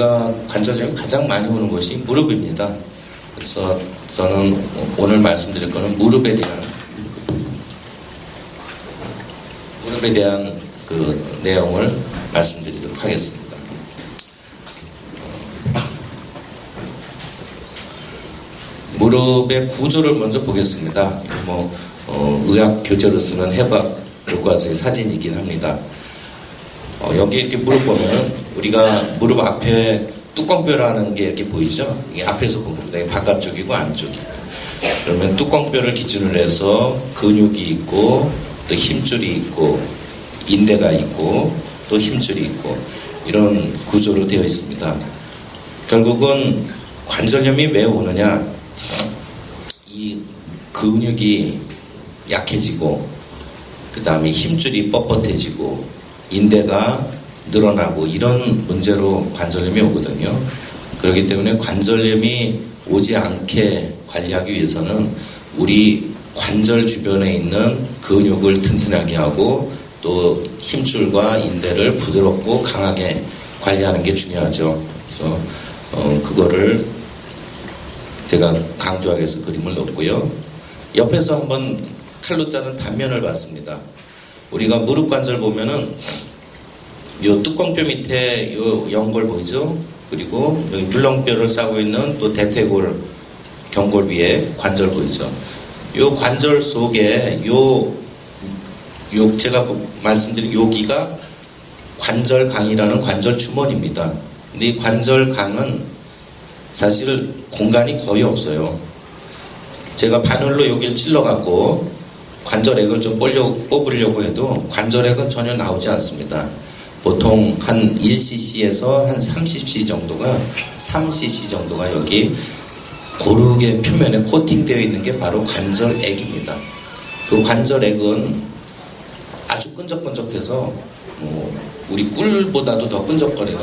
우리가 관절염이 가장 많이 오는 것이 무릎입니다. 그래서 저는 오늘 말씀드릴 거는 무릎에 대한 무릎에 대한 그 내용을 말씀드리도록 하겠습니다. 무릎의 구조를 먼저 보겠습니다. 뭐 어, 의학 교재로 쓰는 해박 교과서의 사진이긴 합니다. 어, 여기 이렇게 무릎 보면 우리가 무릎 앞에 뚜껑뼈라는 게 이렇게 보이죠? 이게 앞에서 보는 겁니다. 바깥쪽이고 안쪽이고. 그러면 뚜껑뼈를 기준으로 해서 근육이 있고 또 힘줄이 있고 인대가 있고 또 힘줄이 있고 이런 구조로 되어 있습니다. 결국은 관절염이 왜 오느냐? 이 근육이 약해지고 그 다음에 힘줄이 뻣뻣해지고 인대가 늘어나고 이런 문제로 관절염이 오거든요. 그렇기 때문에 관절염이 오지 않게 관리하기 위해서는 우리 관절 주변에 있는 근육을 튼튼하게 하고 또 힘줄과 인대를 부드럽고 강하게 관리하는 게 중요하죠. 그래서 어, 그거를 제가 강조하기 위해서 그림을 넣었고요. 옆에서 한번 칼로 자른 단면을 봤습니다. 우리가 무릎 관절 보면은 요 뚜껑뼈 밑에 요 연골 보이죠? 그리고 여기 물렁뼈를 싸고 있는 또 대퇴골 경골 위에 관절 보이죠? 요 관절 속에 요, 요 제가 말씀드린 여기가 관절 강이라는 관절 주머니입니다. 근데 이 관절 강은 사실 공간이 거의 없어요. 제가 바늘로 여기를 찔러갖고 관절액을 좀 뽑으려고 해도 관절액은 전혀 나오지 않습니다. 보통 한 1cc에서 한 30cc 정도가 3cc 정도가 여기 고르게 표면에 코팅되어 있는 게 바로 관절액입니다. 그 관절액은 아주 끈적끈적해서 뭐 우리 꿀보다도 더 끈적거리는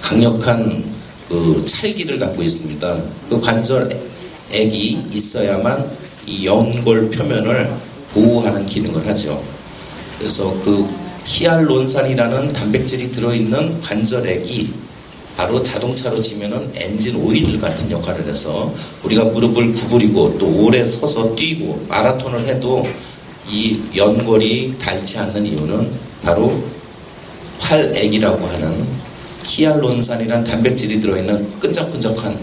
강력한 그 찰기를 갖고 있습니다. 그 관절액이 있어야만 이 연골 표면을 보호하는 기능을 하죠. 그래서 그 히알론산이라는 단백질이 들어있는 관절액이 바로 자동차로 지면은 엔진 오일 같은 역할을 해서 우리가 무릎을 구부리고 또 오래 서서 뛰고 마라톤을 해도 이 연골이 닳지 않는 이유는 바로 팔액이라고 하는 히알론산이라는 단백질이 들어있는 끈적끈적한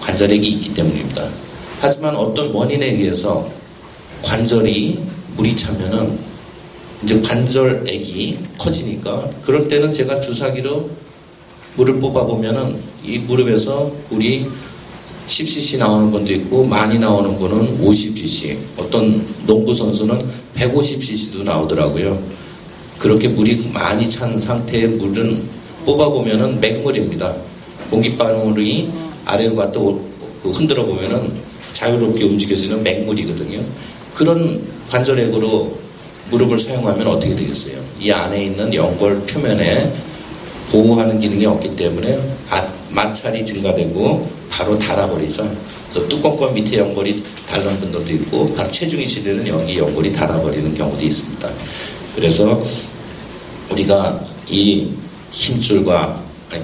관절액이 있기 때문입니다. 하지만 어떤 원인에 의해서 관절이 물이 차면은 이제 관절액이 커지니까 그럴 때는 제가 주사기로 물을 뽑아보면은 이 무릎에서 물이 10cc 나오는 분도 있고 많이 나오는 분은 50cc 어떤 농구 선수는 150cc도 나오더라고요. 그렇게 물이 많이 찬 상태의 물은 뽑아보면은 맹물입니다. 공기방울이 아래로 갔다 그 흔들어 보면은 자유롭게 움직여지는 맹물이거든요. 그런 관절액으로 무릎을 사용하면 어떻게 되겠어요? 이 안에 있는 연골 표면에 보호하는 기능이 없기 때문에 아, 마찰이 증가되고 바로 닳아버리죠. 그래서 뚜껑권 밑에 연골이 닳는 분들도 있고 바로 체중이 실리는 여기 연골이 닳아버리는 경우도 있습니다. 그래서 우리가 이 힘줄과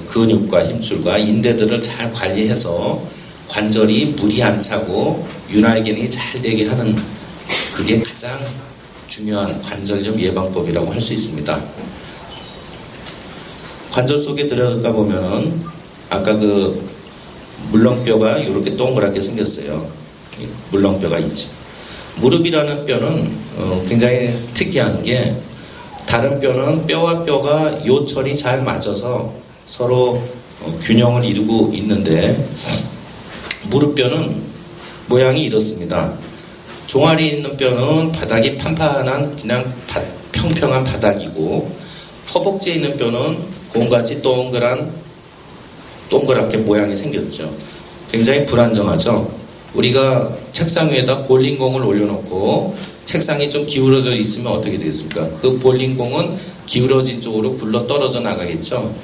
근육과 힘줄과 인대들을 잘 관리해서 관절이 물이 안 차고 윤활 기능이 잘 되게 하는 그게 가장 중요한 관절염 예방법이라고 할 수 있습니다. 관절 속에 들어가 보면은 아까 그 물렁뼈가 이렇게 동그랗게 생겼어요. 물렁뼈가 있죠. 무릎이라는 뼈는 어 굉장히 특이한 게 다른 뼈는 뼈와 뼈가 요철이 잘 맞아서 서로 어 균형을 이루고 있는데 무릎뼈는 모양이 이렇습니다. 종아리 있는 뼈는 바닥이 판판한 그냥 바, 평평한 바닥이고 허벅지에 있는 뼈는 공같이 동그란 동그랗게 모양이 생겼죠. 굉장히 불안정하죠. 우리가 책상 위에다 볼링공을 올려놓고 책상이 좀 기울어져 있으면 어떻게 되겠습니까? 그 볼링공은 기울어진 쪽으로 굴러 떨어져 나가겠죠.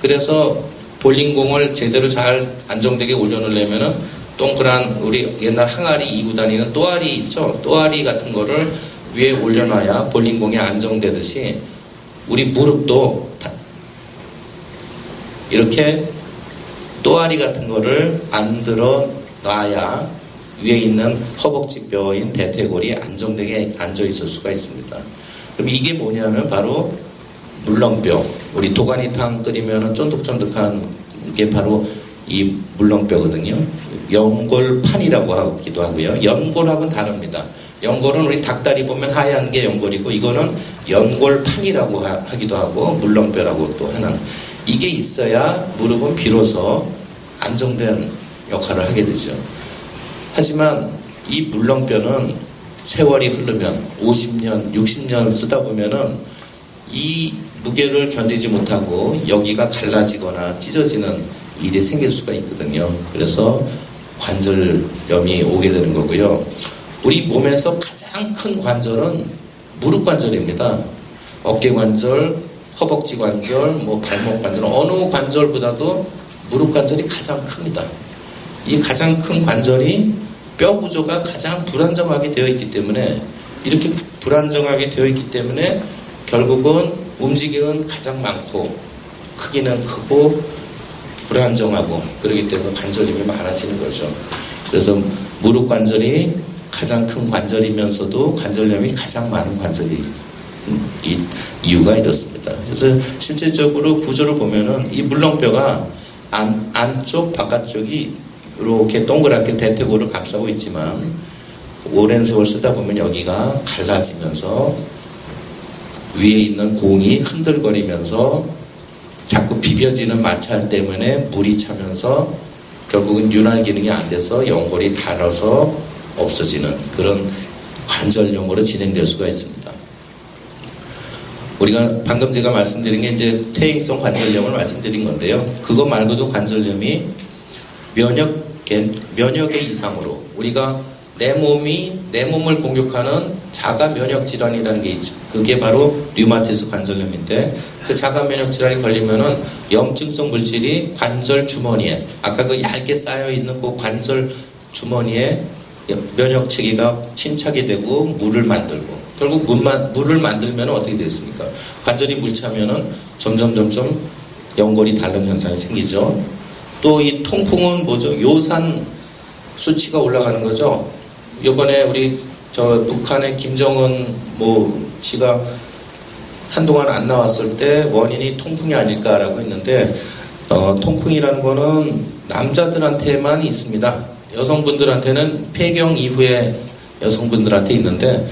그래서 볼링공을 제대로 잘 안정되게 올려놓으려면은 동그란 우리 옛날 항아리 이고 다니는 또아리 있죠? 또아리 같은 거를 위에 올려놔야 볼링공이 안정되듯이 우리 무릎도 이렇게 또아리 같은 거를 만들어 놔야 위에 있는 허벅지 뼈인 대퇴골이 안정되게 앉아 있을 수가 있습니다. 그럼 이게 뭐냐면 바로 물렁뼈. 우리 도가니탕 끓이면 쫀득쫀득한 게 바로 이 물렁뼈거든요. 연골판이라고 하기도 하고요. 연골하고는 다릅니다. 연골은 우리 닭다리 보면 하얀 게 연골이고 이거는 연골판이라고 하 기도 하고 물렁뼈라고 또 하는 이게 있어야 무릎은 비로소 안정된 역할을 하게 되죠. 하지만 이 물렁뼈는 세월이 흐르면 50년, 60년 쓰다 보면은 이 무게를 견디지 못하고 여기가 갈라지거나 찢어지는 일이 생길 수가 있거든요. 그래서 관절염이 오게 되는 거고요. 우리 몸에서 가장 큰 관절은 무릎 관절입니다. 어깨 관절, 허벅지 관절, 뭐 발목 관절, 어느 관절보다도 무릎 관절이 가장 큽니다. 이 가장 큰 관절이 뼈 구조가 가장 불안정하게 되어 있기 때문에 이렇게 불안정하게 되어 있기 때문에 결국은 움직임은 가장 많고 크기는 크고 불안정하고 그러기 때문에 관절염이 많아지는 거죠. 그래서 무릎 관절이 가장 큰 관절이면서도 관절염이 가장 많은 관절이 이 이유가 이렇습니다. 그래서 실질적으로 구조를 보면은 이 물렁뼈가 안, 안쪽 바깥쪽이 이렇게 동그랗게 대퇴골을 감싸고 있지만 오랜 세월 쓰다 보면 여기가 갈라지면서 위에 있는 공이 흔들거리면서 자꾸 비벼지는 마찰 때문에 물이 차면서 결국은 윤활 기능이 안 돼서 연골이 닳아서 없어지는 그런 관절염으로 진행될 수가 있습니다. 우리가 방금 제가 말씀드린 게 이제 퇴행성 관절염을 말씀드린 건데요. 그거 말고도 관절염이 면역 면역의 이상으로 우리가 내 몸이 내 몸을 공격하는 자가 면역 질환이라는 게 있죠. 그게 바로 류마티스 관절염인데 그 자가 면역 질환이 걸리면은 염증성 물질이 관절 주머니에 아까 그 얇게 쌓여 있는 그 관절 주머니에 면역 체계가 침착이 되고 물을 만들고 결국 물만, 물을 만들면 어떻게 됐습니까? 관절이 물 차면은 점점 점점 연골이 닳는 현상이 생기죠. 또 이 통풍은 뭐죠? 요산 수치가 올라가는 거죠. 이번에 우리 저 북한의 김정은 뭐 씨가 한동안 안 나왔을 때 원인이 통풍이 아닐까라고 했는데 어, 통풍이라는 거는 남자들한테만 있습니다. 여성분들한테는 폐경 이후에 여성분들한테 있는데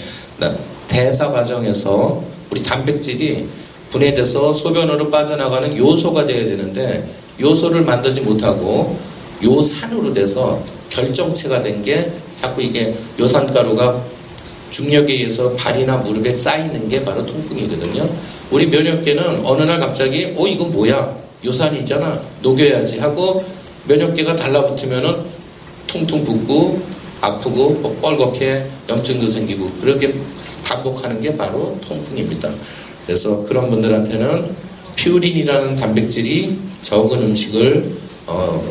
대사 과정에서 우리 단백질이 분해돼서 소변으로 빠져나가는 요소가 되어야 되는데 요소를 만들지 못하고 요산으로 돼서 결정체가 된 게 자꾸 이게 요산가루가 중력에 의해서 발이나 무릎에 쌓이는 게 바로 통풍이거든요. 우리 면역계는 어느 날 갑자기 어 이거 뭐야 요산이 있잖아 녹여야지 하고 면역계가 달라붙으면은 퉁퉁 붓고 아프고 뭐 뻘겋게 염증도 생기고 그렇게 반복하는 게 바로 통풍입니다. 그래서 그런 분들한테는 퓨린이라는 단백질이 적은 음식을 어,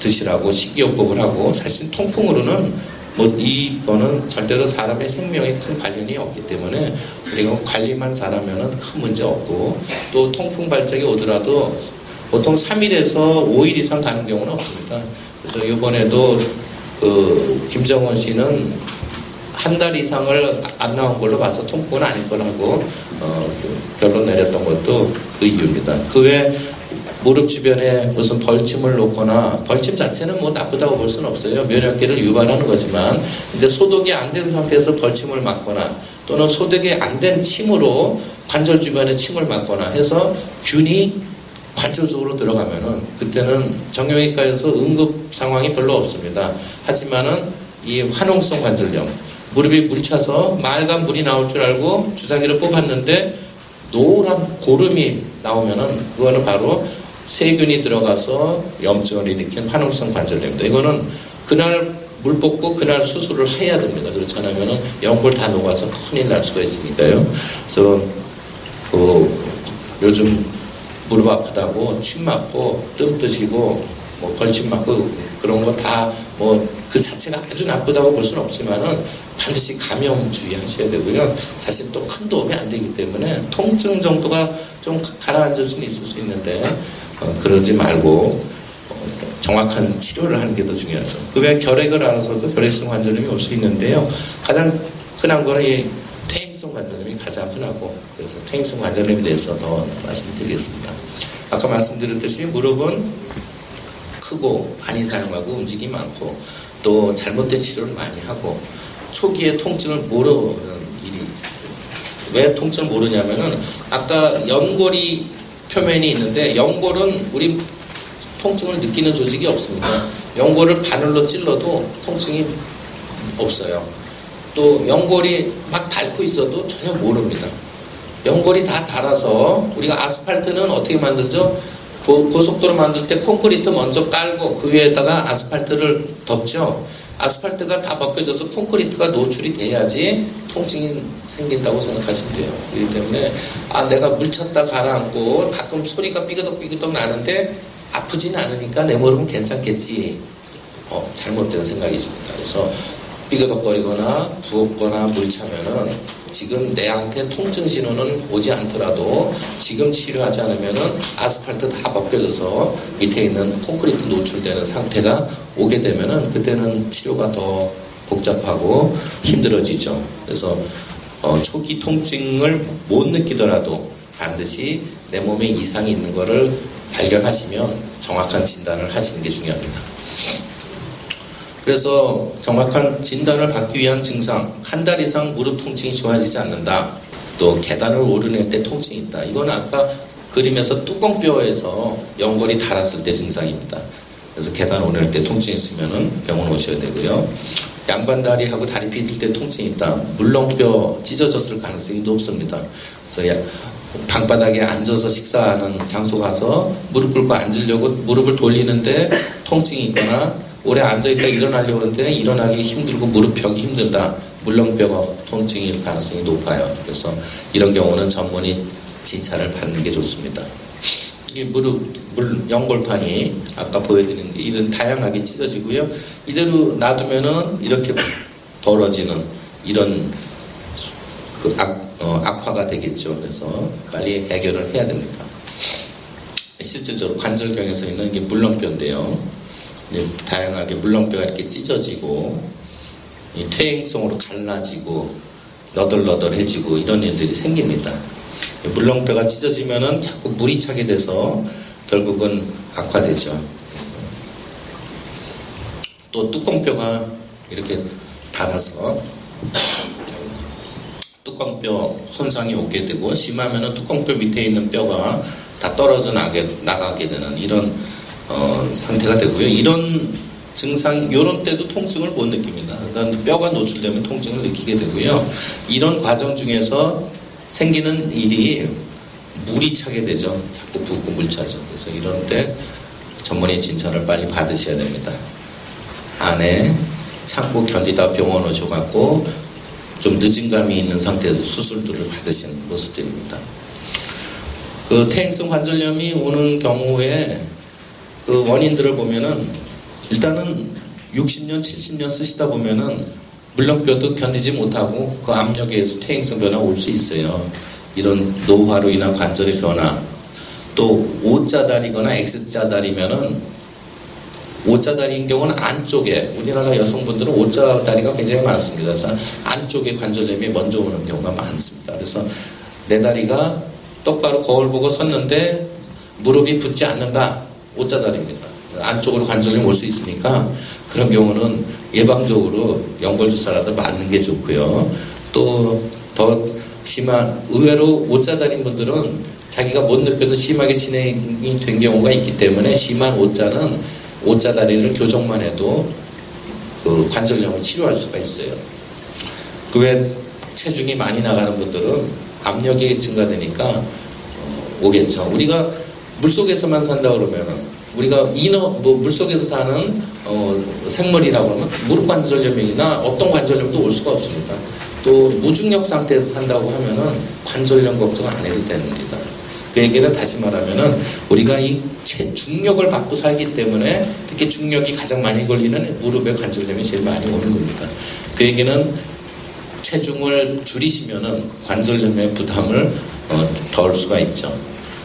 드시라고 식이요법을 하고 사실 통풍으로는 뭐 이거는 절대로 사람의 생명에 큰 관련이 없기 때문에 우리가 관리만 잘하면 큰 문제 없고 또 통풍 발작이 오더라도 보통 3일에서 5일 이상 가는 경우는 없습니다. 그래서 이번에도 그 김정원 씨는 한 달 이상을 안 나온 걸로 봐서 통풍은 아닐 거라고 어, 그 결론 내렸던 것도 그 이유입니다. 그 외에 무릎 주변에 무슨 벌침을 놓거나 벌침 자체는 뭐 나쁘다고 볼 수는 없어요. 면역계를 유발하는 거지만 근데 소독이 안 된 상태에서 벌침을 맞거나 또는 소독이 안 된 침으로 관절 주변에 침을 맞거나 해서 균이 관절 속으로 들어가면은 그때는 정형외과에서 응급 상황이 별로 없습니다. 하지만은 이 화농성 관절염 무릎이 물 차서 맑은 물이 나올 줄 알고 주사기를 뽑았는데 노란 고름이 나오면은 그거는 바로 세균이 들어가서 염증을 일으킨 화농성 관절염입니다. 이거는 그날 물 뽑고 그날 수술을 해야 됩니다. 그렇지 않으면 연골 다 녹아서 큰일 날 수가 있으니까요. 그래서 그 요즘 무릎 아프다고 침 맞고 뜸 뜨시고 뭐 벌침 맞고 그런 거 다 뭐 그 자체가 아주 나쁘다고 볼 수는 없지만은 반드시 감염 주의하셔야 되고요. 사실 또 큰 도움이 안 되기 때문에 통증 정도가 좀 가라앉을 수는 있을 수 있는데 어, 그러지 말고 어, 정확한 치료를 하는 게 더 중요하죠. 그외 결핵을 알아서도 결핵성 관절염이 올 수 있는데요. 가장 흔한 거는 이 퇴행성 관절염이 가장 흔하고 그래서 퇴행성 관절염에 대해서 더 말씀드리겠습니다. 아까 말씀드렸듯이 무릎은 크고 많이 사용하고 움직임이 많고 또 잘못된 치료를 많이 하고 초기에 통증을 모르는 일이 왜 통증을 모르냐면은 아까 연골이 표면이 있는데 연골은 우리 통증을 느끼는 조직이 없습니다. 연골을 바늘로 찔러도 통증이 없어요. 또 연골이 막 닳고 있어도 전혀 모릅니다. 연골이 다 닳아서 우리가 아스팔트는 어떻게 만들죠? 고속도로 만들 때 콘크리트 먼저 깔고 그 위에다가 아스팔트를 덮죠. 아스팔트가 다 벗겨져서 콘크리트가 노출이 돼야지 통증이 생긴다고 생각하시면 돼요. 그렇기 때문에 아 내가 물쳤다 가라앉고 가끔 소리가 삐그덕삐그덕 나는데 아프지는 않으니까 내 무릎은 괜찮겠지. 어, 잘못된 생각이 있습니다. 그래서 삐그덕거리거나 부었거나 물 차면은 지금 내한테 통증 신호는 오지 않더라도 지금 치료하지 않으면은 아스팔트 다 벗겨져서 밑에 있는 콘크리트 노출되는 상태가 오게 되면은 그때는 치료가 더 복잡하고 힘들어지죠. 그래서 어, 초기 통증을 못 느끼더라도 반드시 내 몸에 이상이 있는 것을 발견하시면 정확한 진단을 하시는 게 중요합니다. 그래서 정확한 진단을 받기 위한 증상, 한 달 이상 무릎 통증이 좋아지지 않는다. 또 계단을 오르낼 때 통증이 있다. 이건 아까 그림에서 뚜껑뼈에서 연골이 닳았을 때 증상입니다. 그래서 계단 오르낼 때 통증이 있으면 병원 오셔야 되고요. 양반다리하고 다리 삐들 때 통증이 있다. 물렁뼈 찢어졌을 가능성이 높습니다. 그래서 방바닥에 앉아서 식사하는 장소 가서 무릎 꿇고 앉으려고 무릎을 돌리는데 통증이 있거나 오래 앉아있다 일어나려고 하는데 일어나기 힘들고 무릎 펴기 힘들다. 물렁뼈가 통증일 가능성이 높아요. 그래서 이런 경우는 전문의 진찰을 받는 게 좋습니다. 이 무릎, 물, 연골판이 아까 보여드린 게 이런 다양하게 찢어지고요. 이대로 놔두면은 이렇게 벌어지는 이런 그 악, 어, 악화가 되겠죠. 그래서 빨리 해결을 해야 됩니다. 실질적으로 관절경에서 있는 게 물렁뼈인데요. 다양하게 물렁뼈가 이렇게 찢어지고 퇴행성으로 갈라지고 너덜너덜해지고 이런 일들이 생깁니다. 물렁뼈가 찢어지면은 자꾸 물이 차게 돼서 결국은 악화되죠. 또 뚜껑뼈가 이렇게 닳아서 뚜껑뼈 손상이 오게 되고 심하면은 뚜껑뼈 밑에 있는 뼈가 다 떨어져 나게, 나가게 되는 이런 어, 상태가 되고요. 이런 증상, 이런 때도 통증을 못 느낍니다. 그러니까 뼈가 노출되면 통증을 느끼게 되고요. 이런 과정 중에서 생기는 일이 물이 차게 되죠. 자꾸 붓고 물 차죠. 그래서 이런 때 전문의 진찰을 빨리 받으셔야 됩니다. 안에 참고 견디다 병원 오셔갖고 좀 늦은 감이 있는 상태에서 수술들을 받으시는 모습들입니다. 그 퇴행성 관절염이 오는 경우에 그 원인들을 보면은 일단은 60년, 70년 쓰시다 보면은 물렁뼈도 견디지 못하고 그 압력에 의해서 퇴행성 변화가 올 수 있어요. 이런 노화로 인한 관절의 변화. 또 O자다리거나 X자다리면은 O자다리인 경우는 안쪽에 우리나라 여성분들은 O자다리가 굉장히 많습니다. 그래서 안쪽에 관절염이 먼저 오는 경우가 많습니다. 그래서 내 다리가 똑바로 거울 보고 섰는데 무릎이 붙지 않는다. 오자다리입니다. 안쪽으로 관절염 올 수 있으니까 그런 경우는 예방적으로 연골주사라도 맞는 게 좋고요. 또 더 심한 의외로 오자다리 분들은 자기가 못 느껴도 심하게 진행이 된 경우가 있기 때문에 심한 오자는 오자 다리를 교정만 해도 그 관절염을 치료할 수가 있어요. 그 외 체중이 많이 나가는 분들은 압력이 증가되니까 어, 오겠죠. 우리가 물속에서만 산다 그러면은 우리가 인어 뭐 물속에서 사는 어, 생물이라고 하면 무릎 관절염이나 어떤 관절염도 올 수가 없습니다. 또 무중력 상태에서 산다고 하면은 관절염 걱정 안 해도 됩니다. 그 얘기는 다시 말하면은 우리가 이 중력을 받고 살기 때문에 특히 중력이 가장 많이 걸리는 무릎에 관절염이 제일 많이 오는 겁니다. 그 얘기는 체중을 줄이시면은 관절염의 부담을 어, 덜 수가 있죠.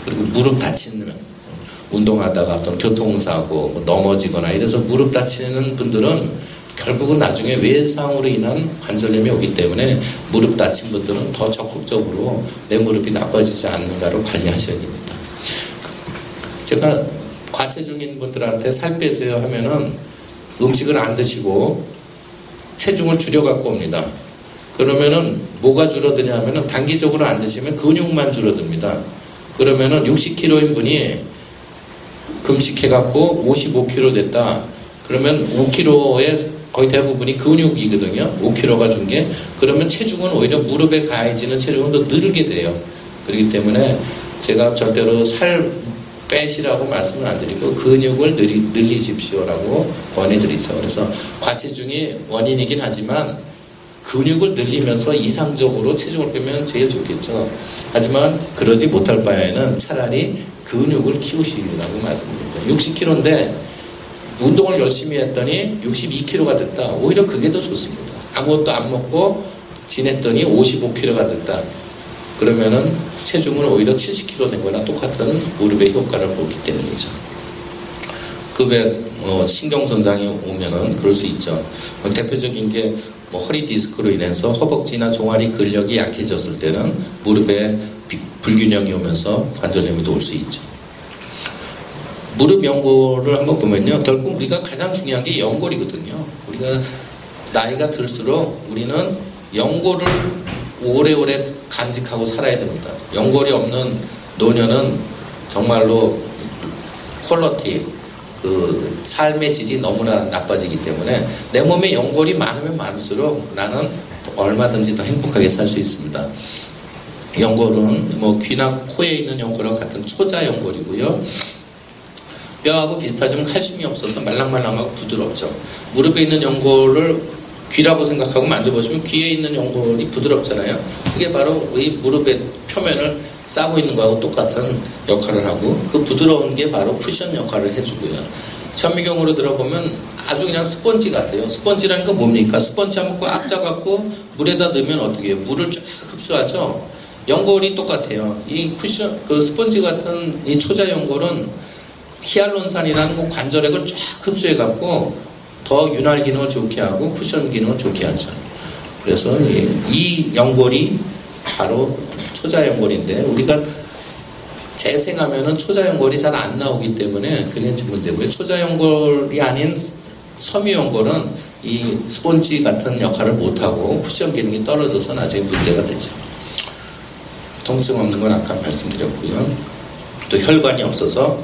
그리고 무릎 다치는 운동하다가 어떤 교통사고 뭐 넘어지거나 이래서 무릎 다치는 분들은 결국은 나중에 외상으로 인한 관절염이 오기 때문에 무릎 다친 분들은 더 적극적으로 내 무릎이 나빠지지 않는가를 관리하셔야 됩니다. 제가 과체 중인 분들한테 살 빼세요 하면은 음식을 안 드시고 체중을 줄여갖고 옵니다. 그러면은 뭐가 줄어드냐면은 단기적으로 안 드시면 근육만 줄어듭니다. 그러면은 60kg인 분이 금식해갖고 55kg 됐다. 그러면 5kg의 거의 대부분이 근육이거든요. 5kg가 준 게. 그러면 체중은 오히려 무릎에 가해지는 체중은 더 늘게 돼요. 그렇기 때문에 제가 절대로 살 빼시라고 말씀을 안 드리고 근육을 늘리, 늘리십시오라고 권해드리죠. 그래서 과체중이 원인이긴 하지만 근육을 늘리면서 이상적으로 체중을 빼면 제일 좋겠죠. 하지만 그러지 못할 바에는 차라리 근육을 키우시라고 말씀드립니다. 60kg인데 운동을 열심히 했더니 62kg가 됐다. 오히려 그게 더 좋습니다. 아무것도 안 먹고 지냈더니 55kg가 됐다. 그러면은 체중은 오히려 70kg 된 거나 똑같은 무릎의 효과를 보기 때문이죠. 급의 어, 신경 손상이 오면은 그럴 수 있죠. 대표적인 게 뭐 허리 디스크로 인해서 허벅지나 종아리 근력이 약해졌을 때는 무릎에 불균형이 오면서 관절염이 올수 있죠. 무릎 연골을 한번 보면요. 결국 우리가 가장 중요한 게 연골이거든요. 우리가 나이가 들수록 우리는 연골을 오래오래 간직하고 살아야 됩니다. 연골이 없는 노년은 정말로 퀄러티, 그 삶의 질이 너무나 나빠지기 때문에 내 몸에 연골이 많으면 많을수록 나는 얼마든지 더 행복하게 살 수 있습니다. 연골은 뭐 귀나 코에 있는 연골과 같은 초자 연골이고요. 뼈하고 비슷하지만 칼슘이 없어서 말랑말랑하고 부드럽죠. 무릎에 있는 연골을 귀라고 생각하고 만져보시면 귀에 있는 연골이 부드럽잖아요. 그게 바로 이 무릎의 표면을 싸고 있는 거하고 똑같은 역할을 하고 그 부드러운 게 바로 쿠션 역할을 해주고요. 현미경으로 들어보면 아주 그냥 스펀지 같아요. 스펀지라는 건 뭡니까? 스펀지 한번 꽉 짜갖고 물에다 넣으면 어떻게 해요? 물을 쫙 흡수하죠? 연골이 똑같아요. 이 쿠션, 그 스펀지 같은 이 초자 연골은 히알론산이라는 그 관절액을 쫙 흡수해갖고 더 윤활 기능을 좋게 하고 쿠션 기능을 좋게 하죠. 그래서 이 연골이 바로 초자 연골인데 우리가 재생하면은 초자 연골이 잘 안 나오기 때문에 그게 문제고요. 초자 연골이 아닌 섬유 연골은 이 스폰지 같은 역할을 못하고 쿠션 기능이 떨어져서 나중에 문제가 되죠. 통증 없는 건 아까 말씀드렸고요. 또 혈관이 없어서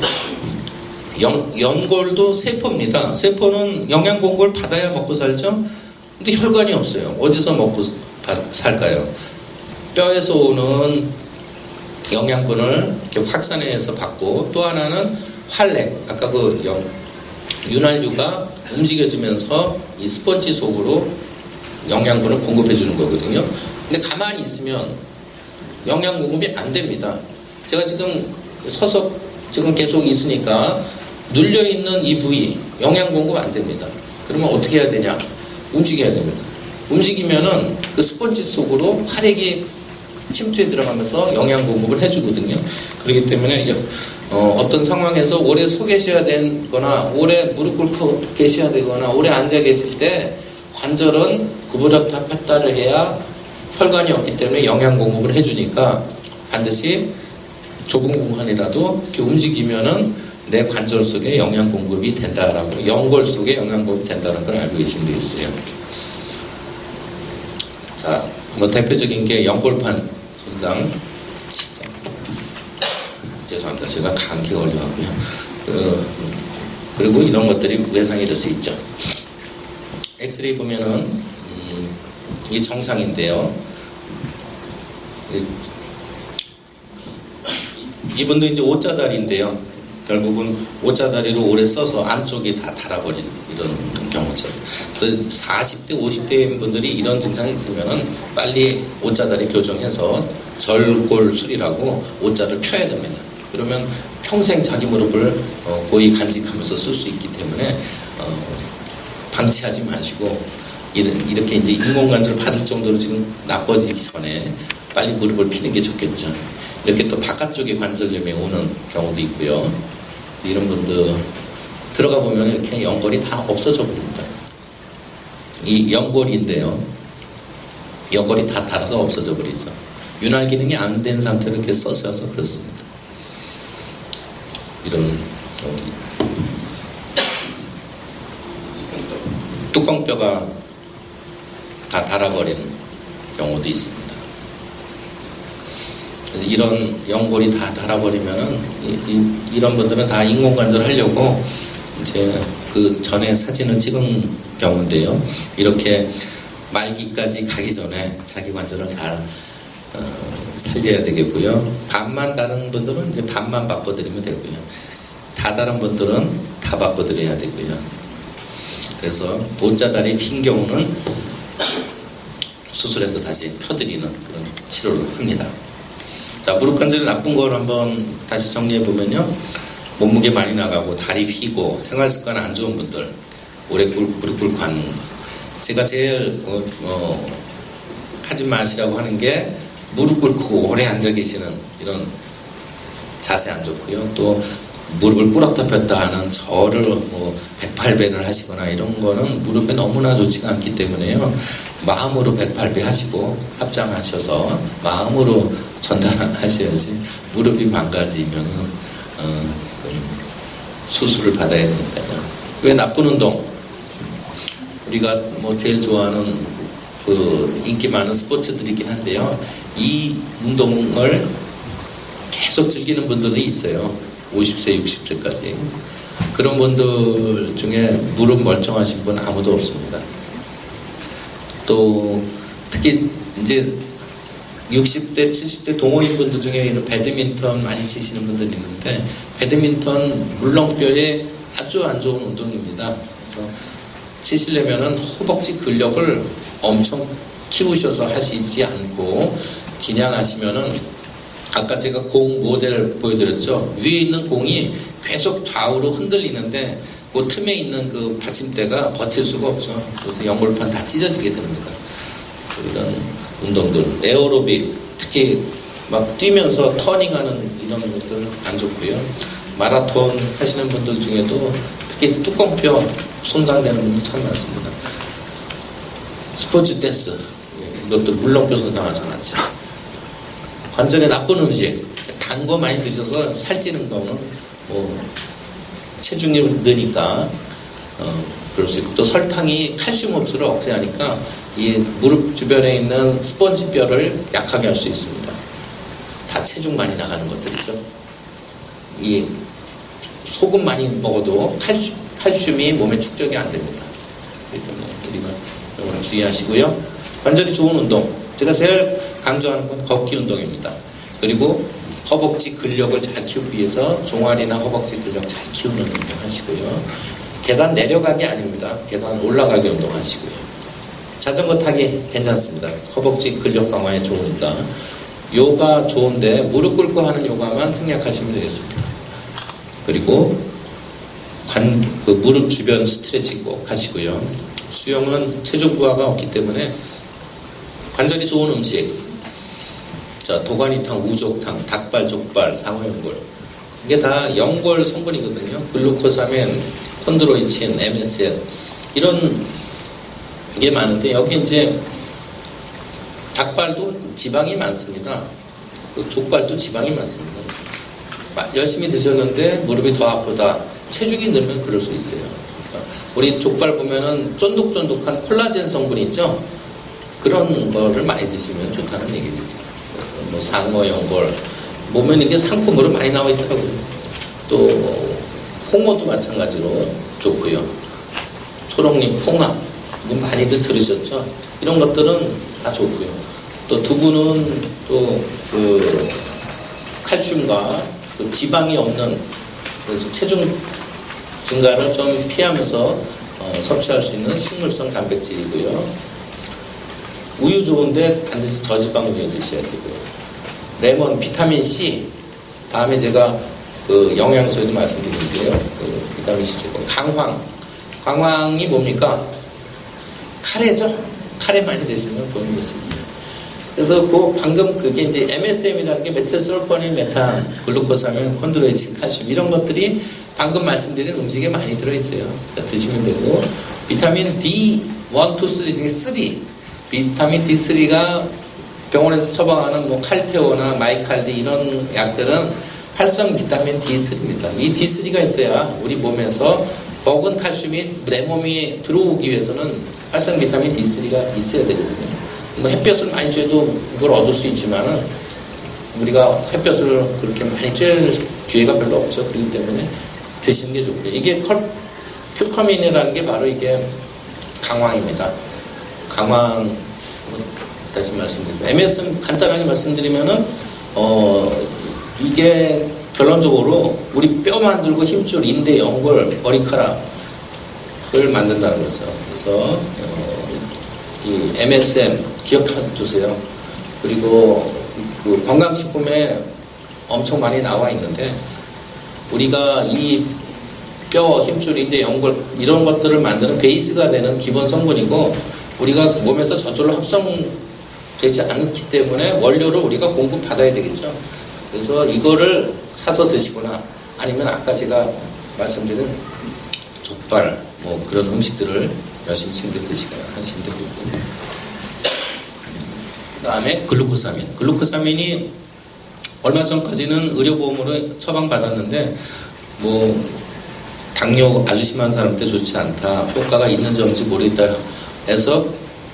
연, 연골도 세포입니다. 세포는 영양 공급을 받아야 먹고 살죠. 근데 혈관이 없어요. 어디서 먹고 살까요? 뼈에서 오는 영양분을 이렇게 확산해서 받고 또 하나는 활렉 아까 그 영, 윤활유가 움직여지면서 이 스펀지 속으로 영양분을 공급해 주는 거거든요. 근데 가만히 있으면 영양 공급이 안 됩니다. 제가 지금 서서 지금 계속 있으니까 눌려 있는 이 부위 영양 공급 안 됩니다. 그러면 어떻게 해야 되냐? 움직여야 됩니다. 움직이면은 그 스펀지 속으로 활액이 침투에 들어가면서 영양 공급을 해주거든요. 그렇기 때문에 어, 떤 상황에서 오래 서 계셔야 되거나 오래 무릎 꿇고 계셔야 되거나 오래 앉아 계실 때 관절은 구부렸다 폈다를 해야 혈관이 없기 때문에 영양 공급을 해주니까 반드시 좁은 공간이라도 이렇게 움직이면은 내 관절 속에 영양 공급이 된다라고 연골 속에 영양 공급이 된다는 걸 알고 계시면 되겠어요. 자, 뭐 대표적인 게 연골판 손상. 죄송합니다. 제가 감기 걸려가고요. 그, 그리고 이런 것들이 외상이 될 수 있죠. 엑스레이 보면은 음, 이게 정상인데요. 이분도 이제 오자다리인데요. 결국은 오자다리로 오래 써서 안쪽이 다 달아버리는 이런 경우죠. 그래서 40대, 50대인 분들이 이런 증상이 있으면 빨리 오자다리 교정해서 절골술이라고 오자를 펴야 됩니다. 그러면 평생 자기 무릎을 어, 고이 간직하면서 쓸 수 있기 때문에 어, 방치하지 마시고 이렇게 이제 인공관절 받을 정도로 지금 나빠지기 전에 빨리 무릎을 피는 게 좋겠죠. 이렇게 또 바깥쪽에 관절염이 오는 경우도 있고요. 이런 분들 들어가 보면 이렇게 연골이 다 없어져 버립니다. 이 연골인데요. 연골이 다 닳아서 없어져 버리죠. 윤활 기능이 안 된 상태로 이렇게 써서 그렇습니다. 이런 여기 뚜껑뼈가 다 닳아버린 경우도 있습니다. 이런 연골이 다 닳아버리면은 이, 런 분들은 다 인공관절 하려고 이제 그 전에 사진을 찍은 경우인데요. 이렇게 말기까지 가기 전에 자기 관절을 잘 어, 살려야 되겠고요. 반만 다른 분들은 이제 반만 바꿔드리면 되고요. 다 다른 분들은 다 바꿔드려야 되고요. 그래서 옷자다리 핀 경우는 수술해서 다시 펴드리는 그런 치료를 합니다. 자, 무릎 관절이 나쁜 걸 한번 다시 정리해 보면요. 몸무게 많이 나가고 다리 휘고 생활 습관 안 좋은 분들 오래 꿇, 무릎 꿇고 앉는 거. 제가 제일 어, 어, 하지 마시라고 하는 게 무릎 꿇고 오래 앉아 계시는 이런 자세 안 좋고요. 또 무릎을 꿇었다 폈다 하는 절을 뭐 108배를 하시거나 이런 거는 무릎에 너무나 좋지가 않기 때문에요. 마음으로 108배 하시고 합장하셔서 마음으로 전달하셔야지 무릎이 망가지면은 어, 수술을 받아야 됩니다. 왜 나쁜 운동? 우리가 뭐 제일 좋아하는 그 인기 많은 스포츠들이긴 한데요. 이 운동을 계속 즐기는 분들이 있어요. 50세, 60세까지. 그런 분들 중에 무릎 멀쩡하신 분 아무도 없습니다. 또 특히 이제 60대, 70대 동호인 분들 중에 이런 배드민턴 많이 치시는 분들이 있는데 배드민턴 물렁뼈에 아주 안 좋은 운동입니다. 그래서 치시려면은 허벅지 근력을 엄청 키우셔서 하시지 않고 그냥 하시면은 아까 제가 공 모델을 보여드렸죠. 위에 있는 공이 계속 좌우로 흔들리는데 그 틈에 있는 그 받침대가 버틸 수가 없죠. 그래서 연골판 다 찢어지게 됩니다. 그래서 이런 운동들, 에어로빅, 특히 막 뛰면서 터닝하는 이런 것들 안 좋고요. 마라톤 하시는 분들 중에도 특히 뚜껑뼈 손상되는 분들 참 많습니다. 스포츠 댄스 이것도 물렁뼈 손상하지 않지. 관절에 나쁜 음식, 단 거 많이 드셔서 살찌는 거는 뭐 체중이 느니까 어, 그럴 수 있고 또 설탕이 칼슘 흡수를 억제하니까 이 무릎 주변에 있는 스펀지 뼈를 약하게 할 수 있습니다. 다 체중 많이 나가는 것들이죠. 이 소금 많이 먹어도 칼슘, 칼슘이 몸에 축적이 안 됩니다. 우리가 이걸 주의하시고요. 관절이 좋은 운동. 제가 제일 강조하는 건 걷기 운동입니다. 그리고 허벅지 근력을 잘 키우기 위해서 종아리나 허벅지 근력 잘 키우는 운동 하시고요. 계단 내려가기 아닙니다. 계단 올라가기 운동 하시고요. 자전거 타기 괜찮습니다. 허벅지 근력 강화에 좋으니까. 요가 좋은데 무릎 꿇고 하는 요가만 생략하시면 되겠습니다. 그리고 관, 그 무릎 주변 스트레칭 꼭 하시고요. 수영은 체중 부하가 없기 때문에 관절이 좋은 음식. 자, 도가니탕, 우족탕, 닭발, 족발, 상어연골. 이게 다 연골 성분이거든요. 글루코사멘, 콘드로이친, MSN. 이런 게 많은데, 여기 이제 닭발도 지방이 많습니다. 그 족발도 지방이 많습니다. 열심히 드셨는데 무릎이 더 아프다. 체중이 늘면 그럴 수 있어요. 우리 족발 보면은 쫀득쫀득한 콜라겐 성분이 있죠? 그런 거를 많이 드시면 좋다는 얘기입니다. 뭐 상어, 연골, 보면 이게 상품으로 많이 나와 있더라고요. 또 홍어도 마찬가지로 좋고요. 초록잎, 홍합, 많이들 들으셨죠? 이런 것들은 다 좋고요. 또 두부는 또 그 칼슘과 그 지방이 없는 그래서 체중 증가를 좀 피하면서 어, 섭취할 수 있는 식물성 단백질이고요. 우유 좋은데 반드시 저지방 우유 드셔야 되고요. 레몬, 비타민 C. 다음에 제가 그 영양소에도 말씀드리는데요. 그 비타민 C 좋고 강황. 강황이 뭡니까? 카레죠. 카레 많이 드시면 도움이 될수 있어요. 그래서 그 방금 그게 이제 MSM이라는 게 메틸솔포닌 메탄, 글루코사민, 콘드로이친, 칼슘 이런 것들이 방금 말씀드린 음식에 많이 들어있어요. 드시면 되고 비타민 D 1, 2, 3 중에 3 비타민 D3가 병원에서 처방하는 뭐 칼테오나 마이칼디 이런 약들은 활성 비타민 D3입니다. 이 D3가 있어야 우리 몸에서 먹은 칼슘이 내 몸이 들어오기 위해서는 활성 비타민 D3가 있어야 되거든요. 뭐 햇볕을 많이 쬐도 이걸 얻을 수 있지만은 우리가 햇볕을 그렇게 많이 쬐는 기회가 별로 없죠. 그렇기 때문에 드시는 게 좋고요. 이게 컬, 큐커민이라는 게 바로 이게 강황입니다. 강황 뭐 다시 말씀드리면 MS는 간단하게 말씀드리면은 어 이게 결론적으로 우리 뼈 만들고 힘줄, 인대, 연골, 머리카락 을 만든다는 거죠. 그래서 어, 이 MSM 기억해 주세요. 그리고 그 건강식품에 엄청 많이 나와 있는데 우리가 이 뼈, 힘줄인데 연골 이런 것들을 만드는 베이스가 되는 기본 성분이고 우리가 몸에서 저절로 합성되지 않기 때문에 원료를 우리가 공급받아야 되겠죠. 그래서 이거를 사서 드시거나 아니면 아까 제가 말씀드린 족발 뭐 그런 음식들을 열심히 챙겨 드시거나 하시면 되겠습니다. 그 다음에 글루코사민. 글루코사민이 얼마 전까지는 의료보험으로 처방받았는데 뭐 당뇨 아주 심한 사람한테 좋지 않다. 효과가 있는지 없는지 모르겠다 해서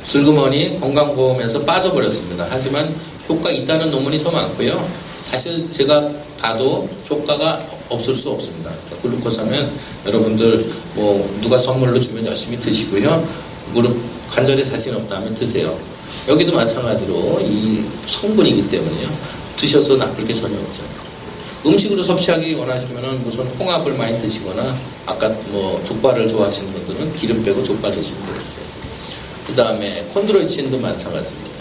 슬그머니 건강보험에서 빠져버렸습니다. 하지만 효과 있다는 논문이 더 많고요. 사실 제가 봐도 효과가 없을 수 없습니다. 글루코사는 여러분들 뭐 누가 선물로 주면 열심히 드시고요. 무릎 관절에 자신 없다 면 드세요. 여기도 마찬가지로 이 성분이기 때문에요. 드셔서 나쁠 게 전혀 없죠. 음식으로 섭취하기 원하시면은 무슨 홍합을 많이 드시거나 아까 뭐 족발을 좋아하시는 분들은 기름 빼고 족발 드시면 되겠어요. 그 다음에 콘드로이친도 마찬가지입니다.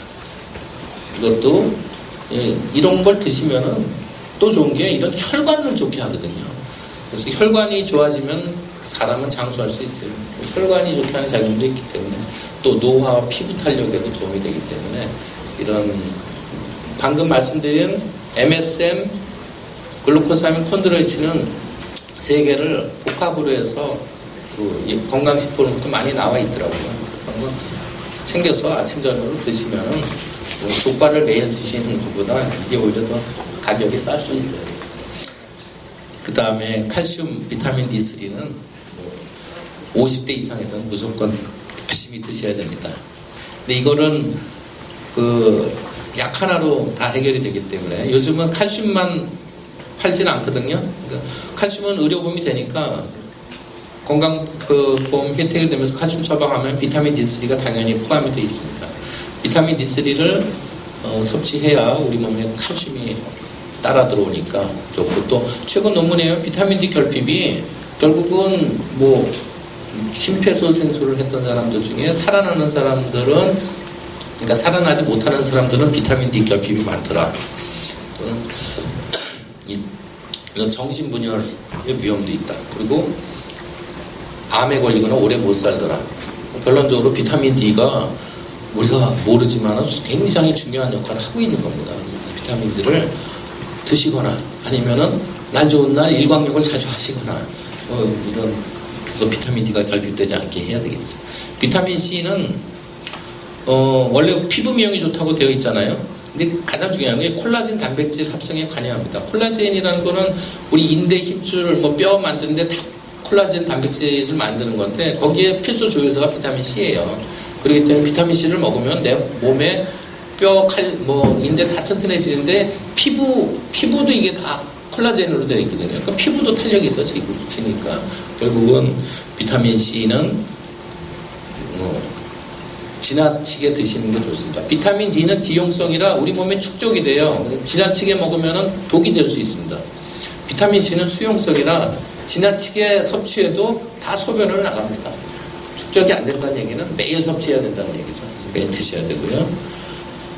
이것도 예, 이런 걸 드시면은 또 좋은 게 이런 혈관을 좋게 하거든요. 그래서 혈관이 좋아지면 사람은 장수할 수 있어요. 혈관이 좋게 하는 작용도 있기 때문에 또 노화와 피부 탄력에도 도움이 되기 때문에 이런 방금 말씀드린 MSM, 글루코사민, 콘드로이친은 세 개를 복합으로 해서 그 건강식품도 많이 나와 있더라고요. 그런 거 챙겨서 아침 저녁으로 드시면은 뭐 족발을 매일 드시는 것보다 이게 오히려 더 가격이 쌀 수 있어요. 그 다음에 칼슘, 비타민 D3는 뭐 50대 이상에서는 무조건 열심히 드셔야 됩니다. 근데 이거는 그 약 하나로 다 해결이 되기 때문에 요즘은 칼슘만 팔지는 않거든요. 그러니까 칼슘은 의료보험이 되니까 건강 그 보험 혜택이 되면서 칼슘 처방하면 비타민 D3가 당연히 포함이 되어 있습니다. 비타민 D3를 어, 섭취해야 우리 몸에 칼슘이 따라 들어오니까 좋고 또 최근 논문에요 비타민 D 결핍이 결국은 뭐 심폐소생술을 했던 사람들 중에 살아나는 사람들은 그러니까 살아나지 못하는 사람들은 비타민 D 결핍이 많더라. 또는 이런 정신분열의 위험도 있다. 그리고 암에 걸리거나 오래 못 살더라. 결론적으로 비타민 D가 우리가 모르지만 굉장히 중요한 역할을 하고 있는 겁니다. 비타민 D를 드시거나 아니면은 날 좋은 날 일광욕을 자주 하시거나 뭐 이런 그래서 비타민 D가 결핍되지 않게 해야 되겠죠. 비타민 C는 어 원래 피부 미용이 좋다고 되어 있잖아요. 근데 가장 중요한 게 콜라겐 단백질 합성에 관여합니다. 콜라겐이라는 거는 우리 인대 힘줄 뭐 뼈 만드는데 다 콜라겐 단백질을 만드는 건데 거기에 필수 조효소가 비타민 C예요. 그렇기 때문에 비타민 C를 먹으면 내 몸에 뼈, 칼, 뭐 인대 다 튼튼해지는데 피부 피부도 이게 다 콜라겐으로 되어 있거든요. 그러니까 피부도 탄력이 있어지니까 결국은 비타민 C는 뭐 지나치게 드시는 게 좋습니다. 비타민 D는 지용성이라 우리 몸에 축적이 돼요. 지나치게 먹으면 독이 될 수 있습니다. 비타민 C는 수용성이라 지나치게 섭취해도 다 소변을 나갑니다. 축적이 안 된다는 얘기는 매일 섭취해야 된다는 얘기죠. 매일 드셔야 되고요.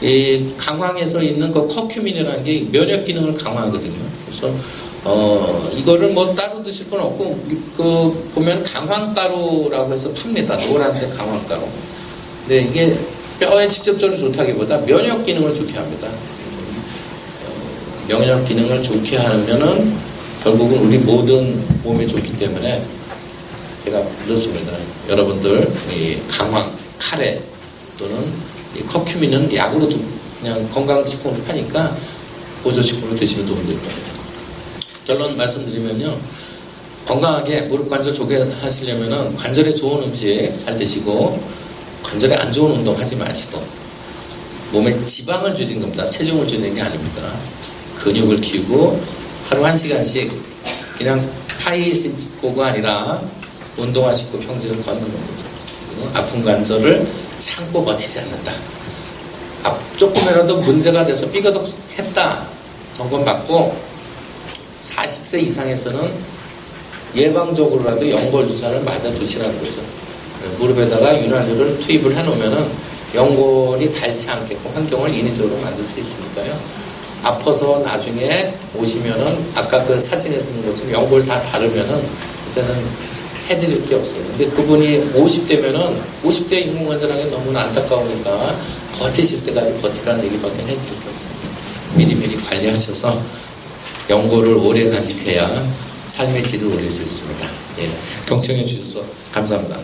이 강황에서 있는 그 커큐민이라는 게 면역 기능을 강화하거든요. 그래서 어 이거를 뭐 따로 드실 건 없고 그 보면 강황가루라고 해서 팝니다. 노란색 강황가루. 근데 이게 뼈에 직접적으로 좋다기보다 면역 기능을 좋게 합니다. 어, 면역 기능을 좋게 하면은 결국은 우리 모든 몸에 좋기 때문에 제가 넣습니다. 여러분들 이 강황, 카레 또는 이 커큐민은 약으로 도- 그냥 건강식품으로 파니까 보조식품으로 드시면 도움이 될 겁니다. 결론 말씀드리면요. 건강하게 무릎 관절 좋게 하시려면은 관절에 좋은 음식 잘 드시고 관절에 안 좋은 운동 하지 마시고 몸에 지방을 줄이는 겁니다. 체중을 줄이는 게 아닙니다. 근육을 키우고 하루 한 시간씩 그냥 하이 신고가 아니라 운동하시고 평균을 걷는 겁니다. 아픈 관절을 참고 버티지 않는다. 아, 조금이라도 문제가 돼서 삐거덕 했다. 점검받고 40세 이상에서는 예방적으로라도 연골 주사를 맞아 주시라는 거죠. 무릎에다가 윤활유를 투입을 해놓으면은 연골이 닳지 않게끔 환경을 인위적으로 만들 수 있으니까요. 아파서 나중에 오시면은 아까 그 사진에서 본 것처럼 연골 다 다르면은 그때는 해드릴 게 없어요. 근데 그분이 50대면은 50대 인공관절하기 너무나 안타까우니까 버티실 때까지 버티라는 얘기밖에 해드릴 게 없습니다. 미리미리 관리하셔서 연골을 오래 간직해야 삶의 질을 올릴 수 있습니다. 예. 경청해 주셔서 감사합니다.